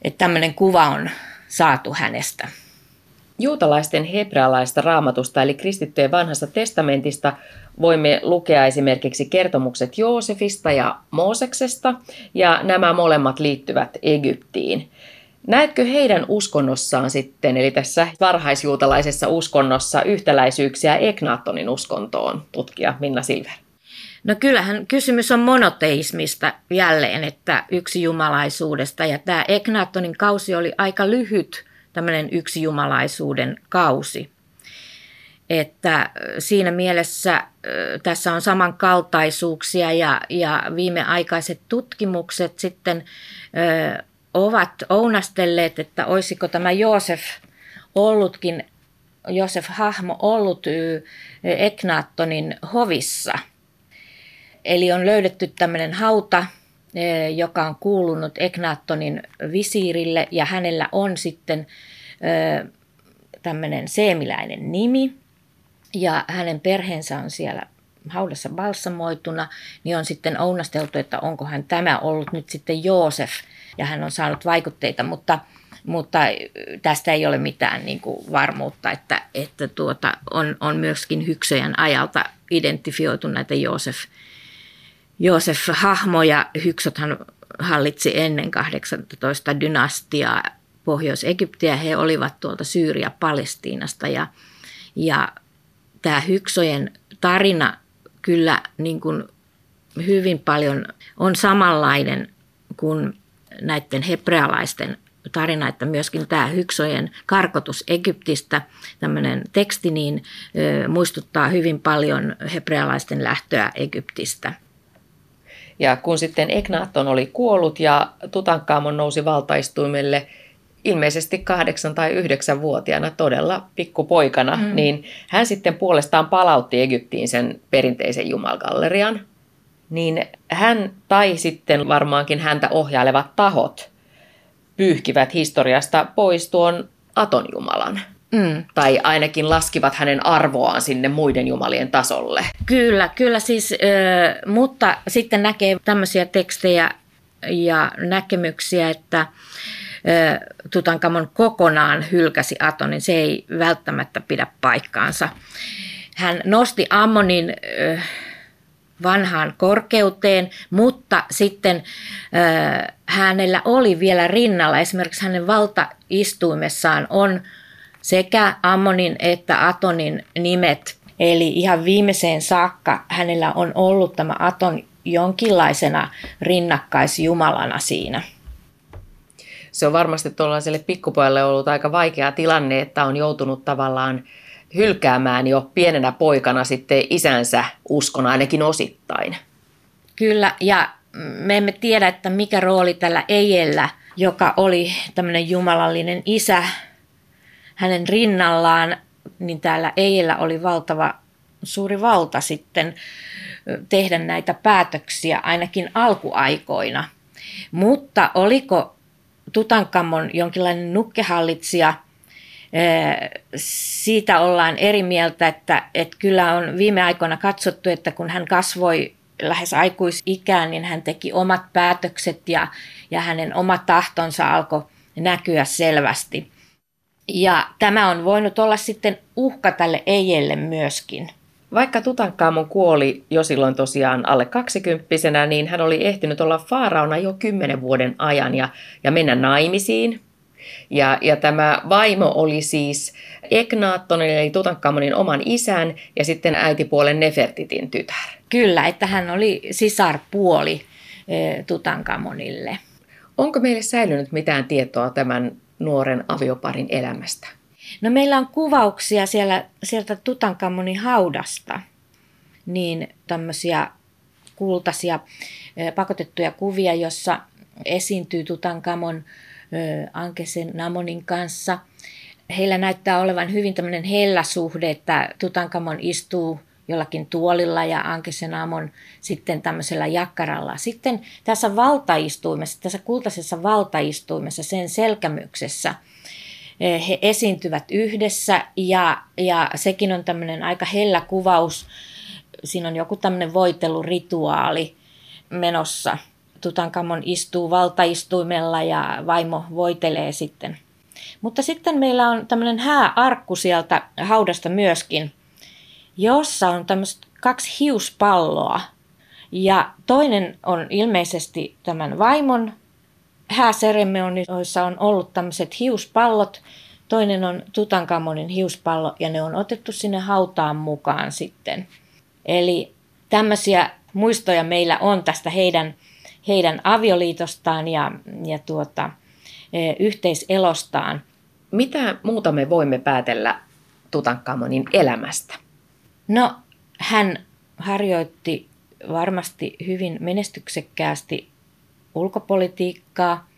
Että tämmöinen kuva on saatu hänestä. Juutalaisten hebrealaista raamatusta eli kristittyjen vanhasta testamentista voimme lukea esimerkiksi kertomukset Joosefista ja Mooseksesta, ja nämä molemmat liittyvät Egyptiin. Näetkö heidän uskonnossaan sitten, eli tässä varhaisjuutalaisessa uskonnossa, yhtäläisyyksiä Egnaattonin uskontoon, tutkija Minna Silver? No kyllähän kysymys on monoteismista jälleen, että yksi jumalaisuudesta. Ja tämä Egnaattonin kausi oli aika lyhyt, tämmöinen yksi jumalaisuuden kausi. Että siinä mielessä tässä on samankaltaisuuksia ja, ja viimeaikaiset tutkimukset sitten ovat ounastelleet, että olisiko tämä Joosef ollutkin, Joosef hahmo ollut Eknaattonin hovissa. Eli on löydetty tämmöinen hauta, joka on kuulunut Eknaattonin visiirille ja hänellä on sitten tämmöinen seemiläinen nimi ja hänen perheensä on siellä haudassa balsamoituna, niin on sitten ounasteltu, että onkohan tämä ollut nyt sitten Joosef – ja hän on saanut vaikutteita, mutta, mutta tästä ei ole mitään niin kuin varmuutta, että, että tuota, on, on myöskin Hyksöjän ajalta identifioitu näitä Joosef, Joosef-hahmoja. Hyksothan hallitsi ennen 18 dynastiaa Pohjois-Egyptiä. He olivat tuolta Syyria-Palestiinasta ja, ja tämä Hyksojen tarina kyllä niin kuin hyvin paljon on samanlainen kuin näiden hebrealaisten tarina, että myöskin tämä Hyksojen karkotus Egyptistä, tämmöinen teksti, niin muistuttaa hyvin paljon hebrealaisten lähtöä Egyptistä. Ja kun sitten Egnaton oli kuollut ja Tutankamon nousi valtaistuimelle ilmeisesti kahdeksan tai yhdeksän vuotiaana todella pikkupoikana, mm. niin hän sitten puolestaan palautti Egyptiin sen perinteisen jumalgallerian, niin hän tai sitten varmaankin häntä ohjailevat tahot pyyhkivät historiasta pois tuon atonjumalan. Mm. Tai ainakin laskivat hänen arvoaan sinne muiden jumalien tasolle. Kyllä, kyllä siis, äh, mutta sitten näkee tämmöisiä tekstejä ja näkemyksiä, että äh, Tutankamon kokonaan hylkäsi Atonin. Se ei välttämättä pidä paikkaansa. Hän nosti Ammonin äh, vanhaan korkeuteen, mutta sitten äh, hänellä oli vielä rinnalla, esimerkiksi hänen valtaistuimessaan on sekä Ammonin että Atonin nimet, eli ihan viimeiseen saakka hänellä on ollut tämä Aton jonkinlaisena rinnakkaisjumalana siinä. Se on varmasti tuollaiselle pikkupojalle ollut aika vaikea tilanne, että on joutunut tavallaan hylkäämään jo pienenä poikana sitten isänsä uskon ainakin osittain. Kyllä, ja me emme tiedä, että mikä rooli tällä Eijellä, joka oli tämmöinen jumalallinen isä hänen rinnallaan, niin täällä Eijellä oli valtava suuri valta sitten tehdä näitä päätöksiä ainakin alkuaikoina. Mutta oliko Tutankamon jonkinlainen nukkehallitsija – siitä ollaan eri mieltä, että, että kyllä on viime aikoina katsottu, että kun hän kasvoi lähes aikuisikään, niin hän teki omat päätökset ja, ja hänen oma tahtonsa alkoi näkyä selvästi. Ja tämä on voinut olla sitten uhka tälle Eijelle myöskin. Vaikka Tutankamon kuoli jo silloin tosiaan alle kaksikymppisenä, niin hän oli ehtinyt olla faaraona jo kymmenen vuoden ajan ja, ja mennä naimisiin ja, ja tämä vaimo oli siis Eknaattonin eli Tutankamonin oman isän ja sitten äitipuolen Nefertitin tytär. Kyllä, että hän oli sisarpuoli Tutankamonille. Onko meille säilynyt mitään tietoa tämän nuoren avioparin elämästä? No meillä on kuvauksia siellä, sieltä Tutankamonin haudasta, niin tämmöisiä kultaisia pakotettuja kuvia, jossa esiintyy Tutankamon Ankesen Namonin kanssa. Heillä näyttää olevan hyvin tämmöinen hellä suhde, että Tutankamon istuu jollakin tuolilla ja Ankesenamon sitten tämmöisellä jakkaralla. Sitten tässä valtaistuimessa, tässä kultaisessa valtaistuimessa, sen selkämyksessä – he esiintyvät yhdessä ja, ja sekin on tämmöinen aika hellä kuvaus. Siinä on joku tämmöinen voitelurituaali menossa. Tutankamon istuu valtaistuimella ja vaimo voitelee sitten. Mutta sitten meillä on tämmöinen hääarkku sieltä haudasta myöskin, jossa on tämmöiset kaksi hiuspalloa. Ja toinen on ilmeisesti tämän vaimon hääseremonioissa on ollut tämmöiset hiuspallot. Toinen on Tutankamonin hiuspallo ja ne on otettu sinne hautaan mukaan sitten. Eli tämmöisiä muistoja meillä on tästä heidän, heidän avioliitostaan ja, ja tuota, e, yhteiselostaan. Mitä muuta me voimme päätellä Tutankamonin elämästä? No, hän harjoitti varmasti hyvin menestyksekkäästi ulkopolitiikkaa.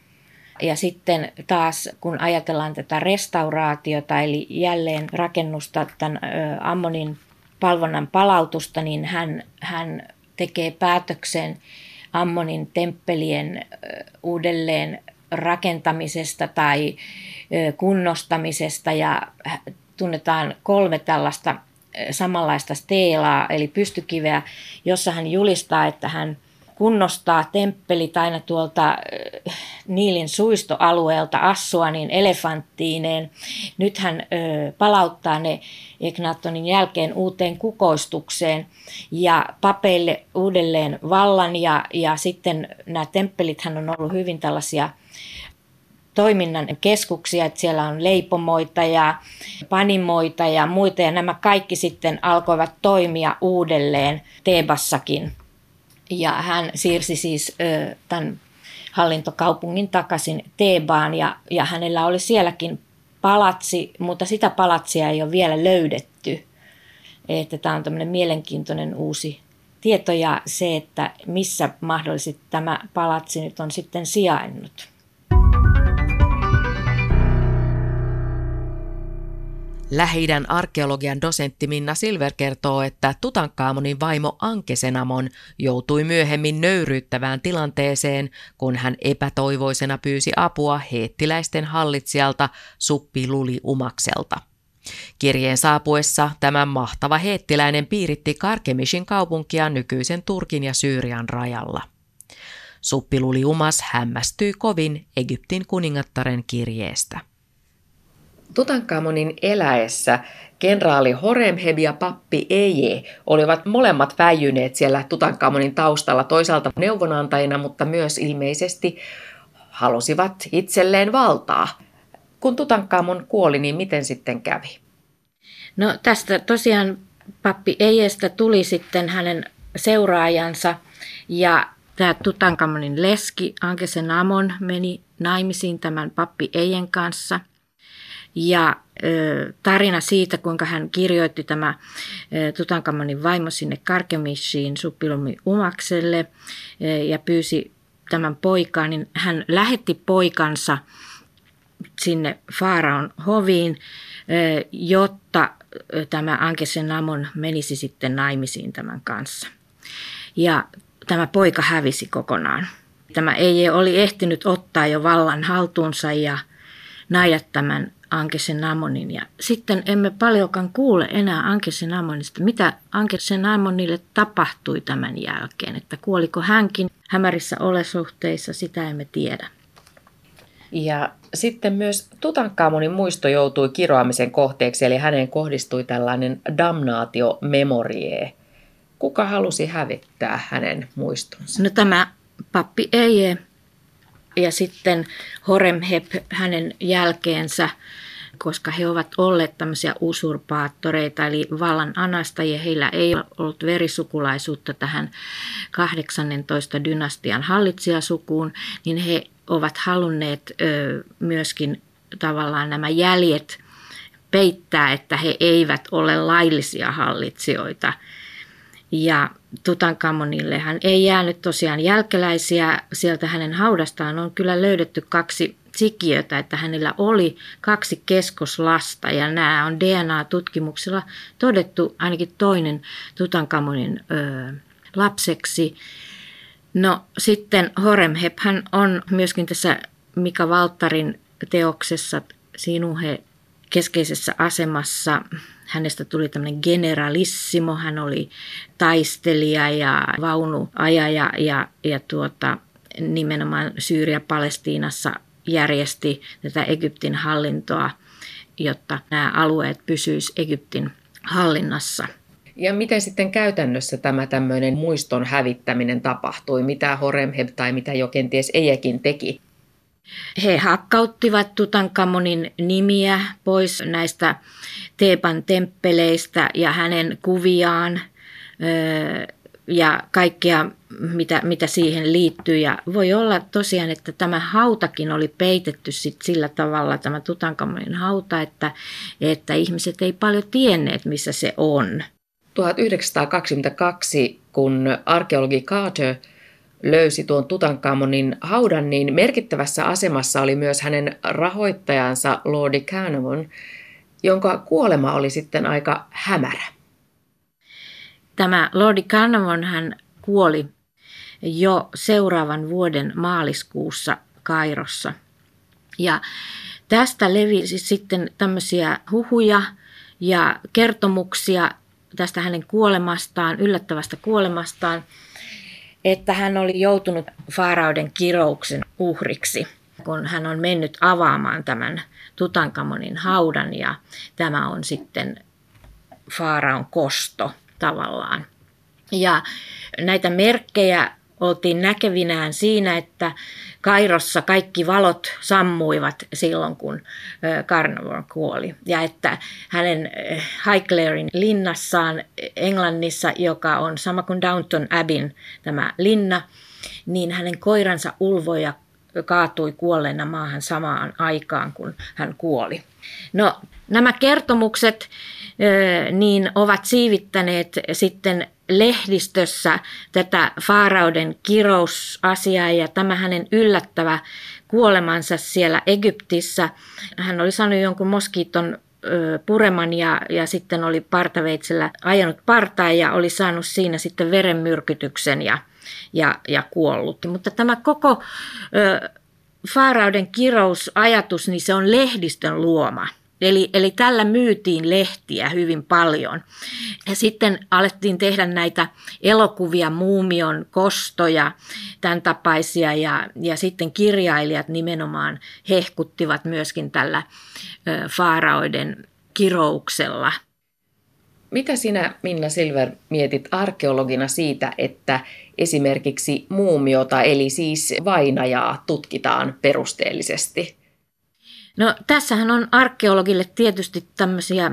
Ja sitten taas kun ajatellaan tätä restauraatiota eli jälleen rakennusta tämän Ammonin palvonnan palautusta, niin hän, hän tekee päätöksen Ammonin temppelien uudelleen rakentamisesta tai kunnostamisesta ja tunnetaan kolme tällaista samanlaista steelaa eli pystykiveä, jossa hän julistaa, että hän – kunnostaa temppelit aina tuolta äh, Niilin suistoalueelta Assuanin elefanttiineen. Nyt hän ö, palauttaa ne Egnatonin jälkeen uuteen kukoistukseen ja papeille uudelleen vallan ja, ja sitten nämä temppelithän on ollut hyvin tällaisia toiminnan keskuksia, että siellä on leipomoita ja panimoita ja muita ja nämä kaikki sitten alkoivat toimia uudelleen Tebassakin. Ja hän siirsi siis ö, tämän hallintokaupungin takaisin Teebaan ja, ja hänellä oli sielläkin palatsi, mutta sitä palatsia ei ole vielä löydetty. Että tämä on tämmöinen mielenkiintoinen uusi tieto ja se, että missä mahdollisesti tämä palatsi nyt on sitten sijainnut. Lähi arkeologian dosentti Minna Silver kertoo, että Tutankhamonin vaimo Ankesenamon joutui myöhemmin nöyryyttävään tilanteeseen, kun hän epätoivoisena pyysi apua heettiläisten hallitsijalta Suppi Luli Umakselta. Kirjeen saapuessa tämä mahtava heettiläinen piiritti Karkemishin kaupunkia nykyisen Turkin ja Syyrian rajalla. Suppiluli Umas hämmästyi kovin Egyptin kuningattaren kirjeestä. Tutankamonin eläessä kenraali Horemheb ja pappi Eje olivat molemmat väijyneet siellä Tutankamonin taustalla toisaalta neuvonantajina, mutta myös ilmeisesti halusivat itselleen valtaa. Kun Tutankamon kuoli, niin miten sitten kävi? No tästä tosiaan pappi Ejestä tuli sitten hänen seuraajansa ja tämä Tutankamonin leski Ankesen Amon meni naimisiin tämän pappi Ejen kanssa – ja tarina siitä, kuinka hän kirjoitti tämä Tutankamonin vaimo sinne Karkemisiin Suppilumi Umakselle ja pyysi tämän poikaan, niin hän lähetti poikansa sinne Faaraon hoviin, jotta tämä Ankesen Namon menisi sitten naimisiin tämän kanssa. Ja tämä poika hävisi kokonaan. Tämä ei oli ehtinyt ottaa jo vallan haltuunsa ja najat tämän Ankesen Amonin. Ja sitten emme paljonkaan kuule enää Ankesen Amonista, mitä Ankesen Amonille tapahtui tämän jälkeen. Että kuoliko hänkin hämärissä olosuhteissa, sitä emme tiedä. Ja sitten myös Tutankamonin muisto joutui kiroamisen kohteeksi, eli häneen kohdistui tällainen damnaatio memorie. Kuka halusi hävittää hänen muistonsa? No tämä pappi Eije ja sitten Horemheb hänen jälkeensä, koska he ovat olleet tämmöisiä usurpaattoreita, eli vallan anastajia. Heillä ei ollut verisukulaisuutta tähän 18 dynastian hallitsijasukuun, niin he ovat halunneet myöskin tavallaan nämä jäljet peittää, että he eivät ole laillisia hallitsijoita. Ja Tutankamonille hän ei jäänyt tosiaan jälkeläisiä. Sieltä hänen haudastaan on kyllä löydetty kaksi sikiötä, että hänellä oli kaksi keskoslasta ja nämä on DNA-tutkimuksella todettu ainakin toinen Tutankamonin ö, lapseksi. No sitten Horemheb hän on myöskin tässä Mika Valtarin teoksessa Sinuhe keskeisessä asemassa. Hänestä tuli tämmöinen generalissimo, hän oli taistelija ja vaunuajaja ja, ja tuota, nimenomaan Syyria-Palestiinassa järjesti tätä Egyptin hallintoa, jotta nämä alueet pysyisivät Egyptin hallinnassa. Ja miten sitten käytännössä tämä tämmöinen muiston hävittäminen tapahtui? Mitä Horemheb tai mitä jo kenties Ejekin teki? He hakkauttivat Tutankamonin nimiä pois näistä Teepan temppeleistä ja hänen kuviaan ja kaikkea, mitä, mitä siihen liittyy. Ja voi olla tosiaan, että tämä hautakin oli peitetty sit sillä tavalla, tämä Tutankamonin hauta, että, että ihmiset ei paljon tienneet, missä se on. 1922, kun arkeologi Carter löysi tuon Tutankamonin haudan, niin merkittävässä asemassa oli myös hänen rahoittajansa Lordi Carnarvon, jonka kuolema oli sitten aika hämärä. Tämä Lordi Carnarvon hän kuoli jo seuraavan vuoden maaliskuussa Kairossa. Ja tästä levisi sitten tämmöisiä huhuja ja kertomuksia tästä hänen kuolemastaan, yllättävästä kuolemastaan, että hän oli joutunut Faarauden kirouksen uhriksi, kun hän on mennyt avaamaan tämän Tutankamonin haudan ja tämä on sitten Faaraon kosto tavallaan. Ja näitä merkkejä oltiin näkevinään siinä, että Kairossa kaikki valot sammuivat silloin, kun Carnarvon kuoli. Ja että hänen Highclarin linnassaan Englannissa, joka on sama kuin Downton Abbyn tämä linna, niin hänen koiransa ulvoja kaatui kuolleena maahan samaan aikaan, kun hän kuoli. No, nämä kertomukset niin ovat siivittäneet sitten lehdistössä tätä Faarauden kirousasiaa ja tämä hänen yllättävä kuolemansa siellä Egyptissä. Hän oli saanut jonkun moskiiton pureman ja, ja sitten oli partaveitsellä ajanut partaan ja oli saanut siinä sitten verenmyrkytyksen ja, ja, ja kuollut. Mutta tämä koko ö, Faarauden kirousajatus, niin se on lehdistön luoma. Eli, eli tällä myytiin lehtiä hyvin paljon. Ja sitten alettiin tehdä näitä elokuvia, muumion kostoja, tämän tapaisia. Ja, ja sitten kirjailijat nimenomaan hehkuttivat myöskin tällä ö, faaraoiden kirouksella. Mitä sinä, Minna Silver, mietit arkeologina siitä, että esimerkiksi muumiota, eli siis vainajaa, tutkitaan perusteellisesti? No tässähän on arkeologille tietysti tämmöisiä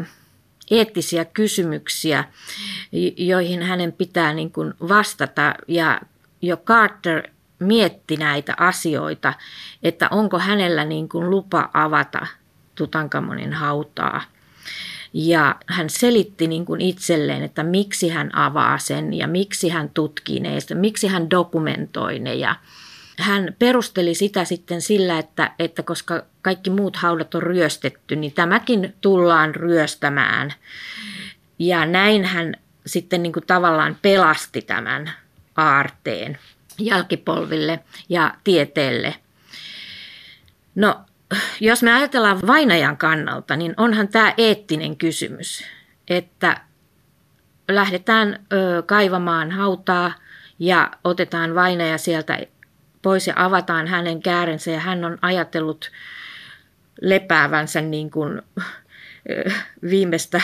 eettisiä kysymyksiä, joihin hänen pitää niin kuin vastata. Ja jo Carter mietti näitä asioita, että onko hänellä niin kuin lupa avata Tutankamonin hautaa. Ja hän selitti niin kuin itselleen, että miksi hän avaa sen ja miksi hän tutkii ne, miksi hän dokumentoi ne. Ja hän perusteli sitä sitten sillä, että, että koska kaikki muut haudat on ryöstetty, niin tämäkin tullaan ryöstämään. Ja näin hän sitten niin kuin tavallaan pelasti tämän aarteen jälkipolville ja tieteelle. No, jos me ajatellaan vainajan kannalta, niin onhan tämä eettinen kysymys, että lähdetään kaivamaan hautaa ja otetaan vainaja sieltä pois ja avataan hänen käärensä ja hän on ajatellut lepäävänsä niin kuin viimeistä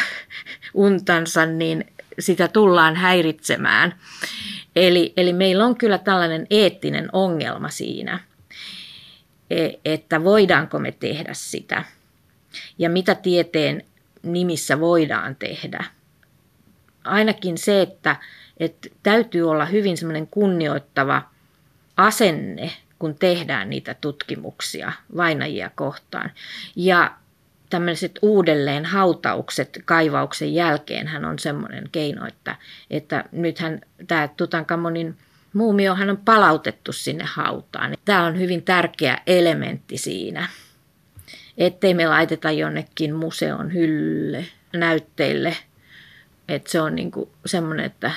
untansa, niin sitä tullaan häiritsemään. Eli, eli meillä on kyllä tällainen eettinen ongelma siinä, että voidaanko me tehdä sitä ja mitä tieteen nimissä voidaan tehdä. Ainakin se, että, että täytyy olla hyvin semmoinen kunnioittava asenne kun tehdään niitä tutkimuksia vainajia kohtaan. Ja tämmöiset uudelleen hautaukset kaivauksen jälkeen hän on semmoinen keino, että, että nythän tämä Tutankamonin muumiohan on palautettu sinne hautaan. Tämä on hyvin tärkeä elementti siinä, ettei me laiteta jonnekin museon hyllylle, näytteille. Että se on niinku semmoinen, että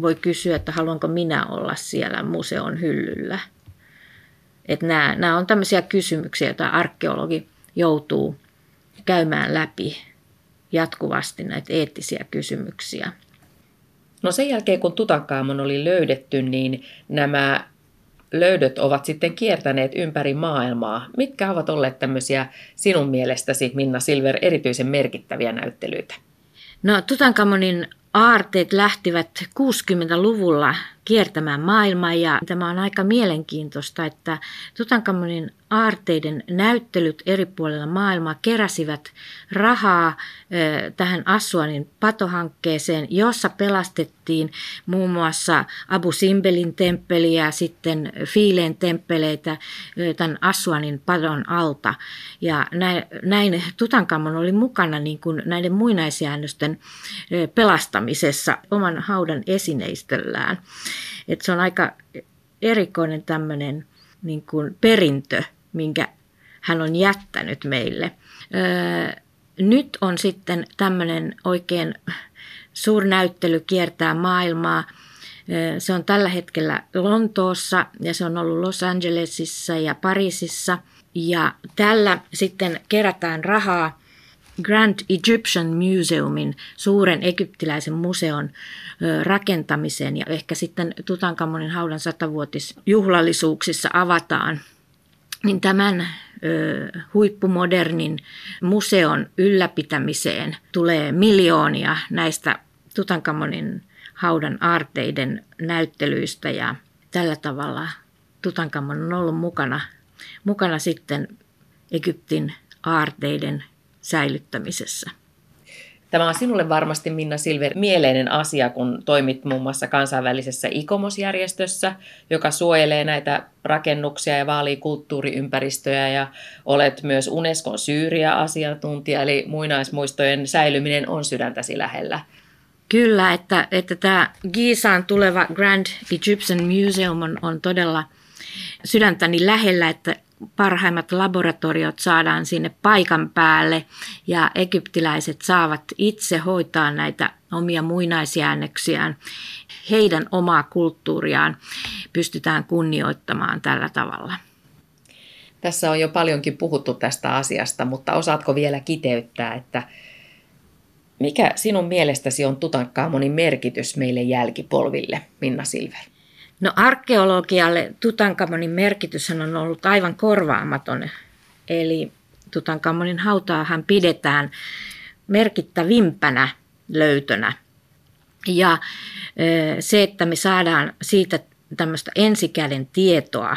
voi kysyä, että haluanko minä olla siellä museon hyllyllä. Että nämä, nämä on tämmöisiä kysymyksiä, joita arkeologi joutuu käymään läpi jatkuvasti näitä eettisiä kysymyksiä. No sen jälkeen, kun Tutankamon oli löydetty, niin nämä löydöt ovat sitten kiertäneet ympäri maailmaa. Mitkä ovat olleet tämmöisiä sinun mielestäsi, Minna Silver, erityisen merkittäviä näyttelyitä? No Tutankamonin aarteet lähtivät 60-luvulla kiertämään maailmaa ja tämä on aika mielenkiintoista, että Tutankamonin aarteiden näyttelyt eri puolilla maailmaa keräsivät rahaa tähän Assuanin patohankkeeseen, jossa pelastettiin muun muassa Abu Simbelin temppeli ja sitten Fiileen temppeleitä tämän Assuanin padon alta. Ja näin Tutankamon oli mukana niin kuin näiden muinaisjäännösten pelastamisessa oman haudan esineistöllään. Et se on aika erikoinen tämmöinen niin kuin perintö, minkä hän on jättänyt meille. Öö, nyt on sitten tämmöinen oikein suurnäyttely kiertää maailmaa. Se on tällä hetkellä Lontoossa ja se on ollut Los Angelesissa ja Pariisissa. Ja tällä sitten kerätään rahaa Grand Egyptian Museumin, suuren egyptiläisen museon rakentamiseen. Ja ehkä sitten Tutankamonin haudan satavuotisjuhlallisuuksissa avataan niin tämän ö, huippumodernin museon ylläpitämiseen tulee miljoonia näistä Tutankamonin haudan aarteiden näyttelyistä. Ja tällä tavalla Tutankamon on ollut mukana, mukana sitten Egyptin aarteiden säilyttämisessä. Tämä on sinulle varmasti, Minna Silver, mieleinen asia, kun toimit muun muassa kansainvälisessä ICOMOS-järjestössä, joka suojelee näitä rakennuksia ja vaalii kulttuuriympäristöjä ja olet myös Unescon Syyria-asiantuntija, eli muinaismuistojen säilyminen on sydäntäsi lähellä. Kyllä, että, että tämä Giisaan tuleva Grand Egyptian Museum on, on todella sydäntäni lähellä, että parhaimmat laboratoriot saadaan sinne paikan päälle ja egyptiläiset saavat itse hoitaa näitä omia muinaisjäännöksiään. Heidän omaa kulttuuriaan pystytään kunnioittamaan tällä tavalla. Tässä on jo paljonkin puhuttu tästä asiasta, mutta osaatko vielä kiteyttää, että mikä sinun mielestäsi on Tutankamonin merkitys meille jälkipolville, Minna Silver? No arkeologialle Tutankamonin merkitys on ollut aivan korvaamaton. Eli Tutankamonin hautaahan pidetään merkittävimpänä löytönä. Ja se, että me saadaan siitä tämmöistä ensikäden tietoa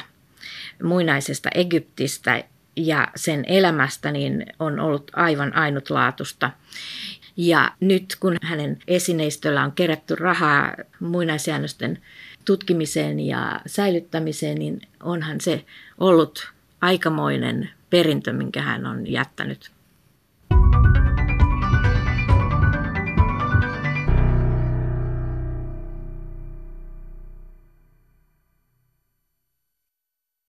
muinaisesta Egyptistä ja sen elämästä, niin on ollut aivan ainutlaatusta. Ja nyt kun hänen esineistöllä on kerätty rahaa muinaisjäännösten tutkimiseen ja säilyttämiseen, niin onhan se ollut aikamoinen perintö, minkä hän on jättänyt